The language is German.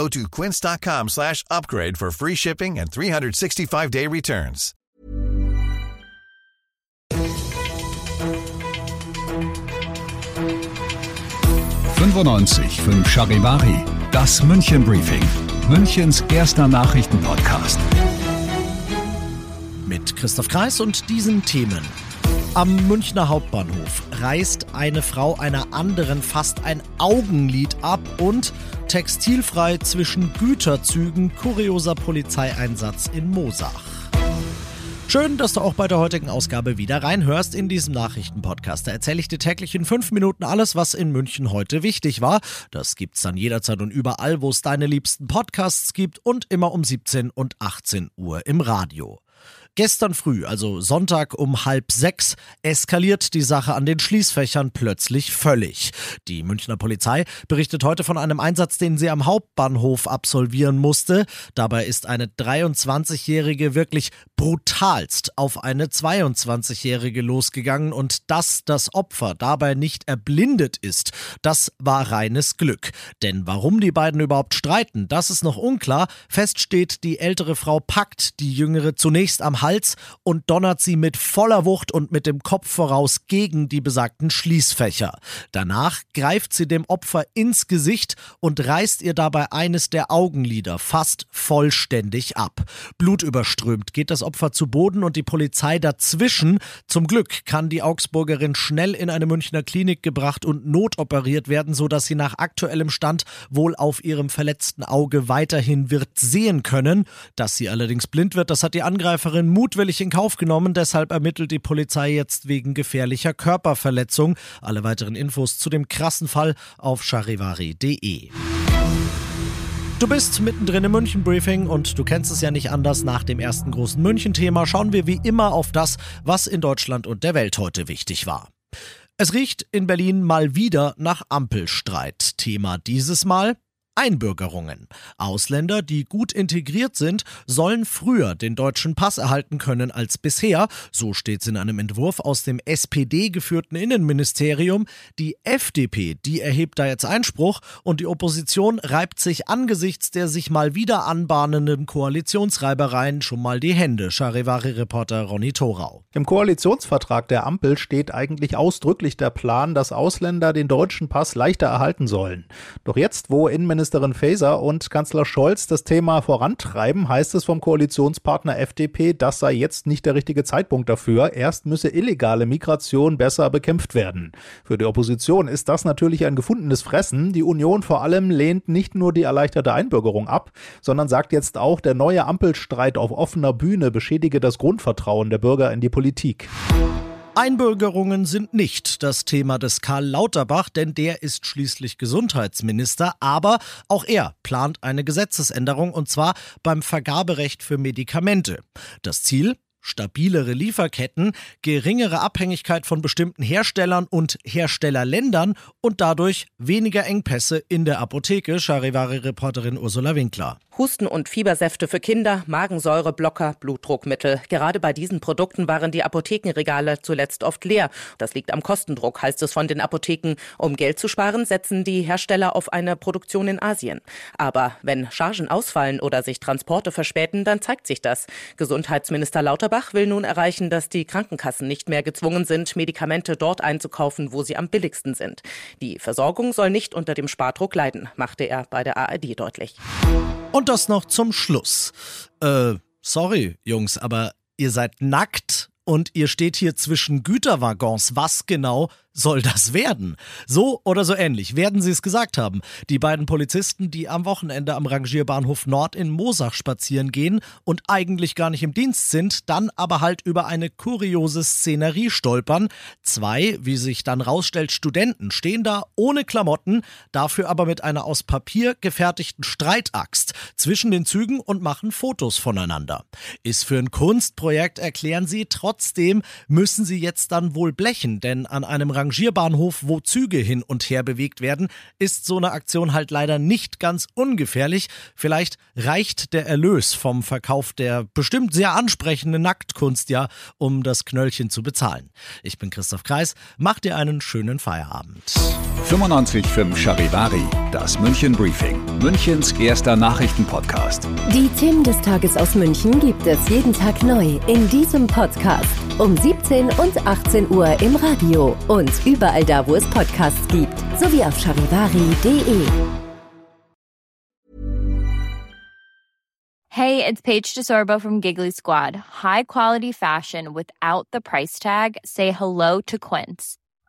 Go to quince.com slash upgrade for free shipping and 365-day returns. fünf Charivari, das München Briefing, Münchens erster Nachrichtenpodcast. Mit Christoph Kreis und diesen Themen. Am Münchner Hauptbahnhof reißt eine Frau einer anderen fast ein Augenlid ab und textilfrei zwischen Güterzügen kurioser Polizeieinsatz in Mosach. Schön, dass du auch bei der heutigen Ausgabe wieder reinhörst in diesem Nachrichtenpodcast. Da erzähle ich dir täglich in fünf Minuten alles, was in München heute wichtig war. Das gibt's dann jederzeit und überall, wo es deine liebsten Podcasts gibt und immer um 17 und 18 Uhr im Radio. Gestern früh, also Sonntag um halb sechs, eskaliert die Sache an den Schließfächern plötzlich völlig. Die Münchner Polizei berichtet heute von einem Einsatz, den sie am Hauptbahnhof absolvieren musste. Dabei ist eine 23-Jährige wirklich brutalst auf eine 22-Jährige losgegangen und dass das Opfer dabei nicht erblindet ist, das war reines Glück. Denn warum die beiden überhaupt streiten, das ist noch unklar. Fest steht, die ältere Frau packt die jüngere zunächst am Hals und donnert sie mit voller Wucht und mit dem Kopf voraus gegen die besagten Schließfächer. Danach greift sie dem Opfer ins Gesicht und reißt ihr dabei eines der Augenlider fast vollständig ab. Blutüberströmt geht das Opfer zu Boden und die Polizei dazwischen. Zum Glück kann die Augsburgerin schnell in eine Münchner Klinik gebracht und notoperiert werden, sodass sie nach aktuellem Stand wohl auf ihrem verletzten Auge weiterhin wird sehen können. Dass sie allerdings blind wird, das hat die Angreiferin mutwillig in Kauf genommen. Deshalb ermittelt die Polizei jetzt wegen gefährlicher Körperverletzung. Alle weiteren Infos zu dem krassen Fall auf charivari.de. Du bist mittendrin im München-Briefing und du kennst es ja nicht anders. Nach dem ersten großen München-Thema schauen wir wie immer auf das, was in Deutschland und der Welt heute wichtig war. Es riecht in Berlin mal wieder nach Ampelstreit. Thema dieses Mal Einbürgerungen. Ausländer, die gut integriert sind, sollen früher den deutschen Pass erhalten können als bisher. So steht es in einem Entwurf aus dem SPD-geführten Innenministerium. Die FDP, die erhebt da jetzt Einspruch und die Opposition reibt sich angesichts der sich mal wieder anbahnenden Koalitionsreibereien schon mal die Hände. Charivari-Reporter Ronny Thorau. Im Koalitionsvertrag der Ampel steht eigentlich ausdrücklich der Plan, dass Ausländer den deutschen Pass leichter erhalten sollen. Doch jetzt, wo Innenministerium Innenministerin Faeser und Kanzler Scholz das Thema vorantreiben, heißt es vom Koalitionspartner FDP, das sei jetzt nicht der richtige Zeitpunkt dafür. Erst müsse illegale Migration besser bekämpft werden. Für die Opposition ist das natürlich ein gefundenes Fressen. Die Union vor allem lehnt nicht nur die erleichterte Einbürgerung ab, sondern sagt jetzt auch, der neue Ampelstreit auf offener Bühne beschädige das Grundvertrauen der Bürger in die Politik. Einbürgerungen sind nicht das Thema des Karl Lauterbach, denn der ist schließlich Gesundheitsminister, aber auch er plant eine Gesetzesänderung und zwar beim Vergaberecht für Medikamente. Das Ziel? stabilere Lieferketten, geringere Abhängigkeit von bestimmten Herstellern und Herstellerländern und dadurch weniger Engpässe in der Apotheke, Charivari-Reporterin Ursula Winkler. Husten- und Fiebersäfte für Kinder, Magensäureblocker, Blutdruckmittel. Gerade bei diesen Produkten waren die Apothekenregale zuletzt oft leer. Das liegt am Kostendruck, heißt es von den Apotheken. Um Geld zu sparen, setzen die Hersteller auf eine Produktion in Asien. Aber wenn Chargen ausfallen oder sich Transporte verspäten, dann zeigt sich das. Gesundheitsminister Lauterbach will nun erreichen, dass die Krankenkassen nicht mehr gezwungen sind, Medikamente dort einzukaufen, wo sie am billigsten sind. Die Versorgung soll nicht unter dem Spardruck leiden, machte er bei der ARD deutlich. Und das noch zum Schluss. Äh, sorry, Jungs, aber ihr seid nackt und ihr steht hier zwischen Güterwaggons. Was genau soll das werden? So oder so ähnlich werden sie es gesagt haben. Die beiden Polizisten, die am Wochenende am Rangierbahnhof Nord in Mosach spazieren gehen und eigentlich gar nicht im Dienst sind, dann aber halt über eine kuriose Szenerie stolpern. Zwei, wie sich dann rausstellt, Studenten stehen da ohne Klamotten, dafür aber mit einer aus Papier gefertigten Streitaxt zwischen den Zügen und machen Fotos voneinander. Ist für ein Kunstprojekt, erklären sie, trotzdem müssen sie jetzt dann wohl blechen, denn an einem Rangierbahnhof, wo Züge hin und her bewegt werden, ist so eine Aktion halt leider nicht ganz ungefährlich. Vielleicht reicht der Erlös vom Verkauf der bestimmt sehr ansprechenden Nacktkunst ja, um das Knöllchen zu bezahlen. Ich bin Christoph Kreis, mach dir einen schönen Feierabend. 95.5 Charivari, das München Briefing, Münchens erster Nachrichtenpodcast. Die Themen des Tages aus München gibt es jeden Tag neu in diesem Podcast um 17 und 18 Uhr im Radio und überall da, wo es Podcasts gibt, sowie auf charivari.de. Hey, it's Paige DeSorbo from Giggly Squad. High quality fashion without the price tag. Say hello to Quince.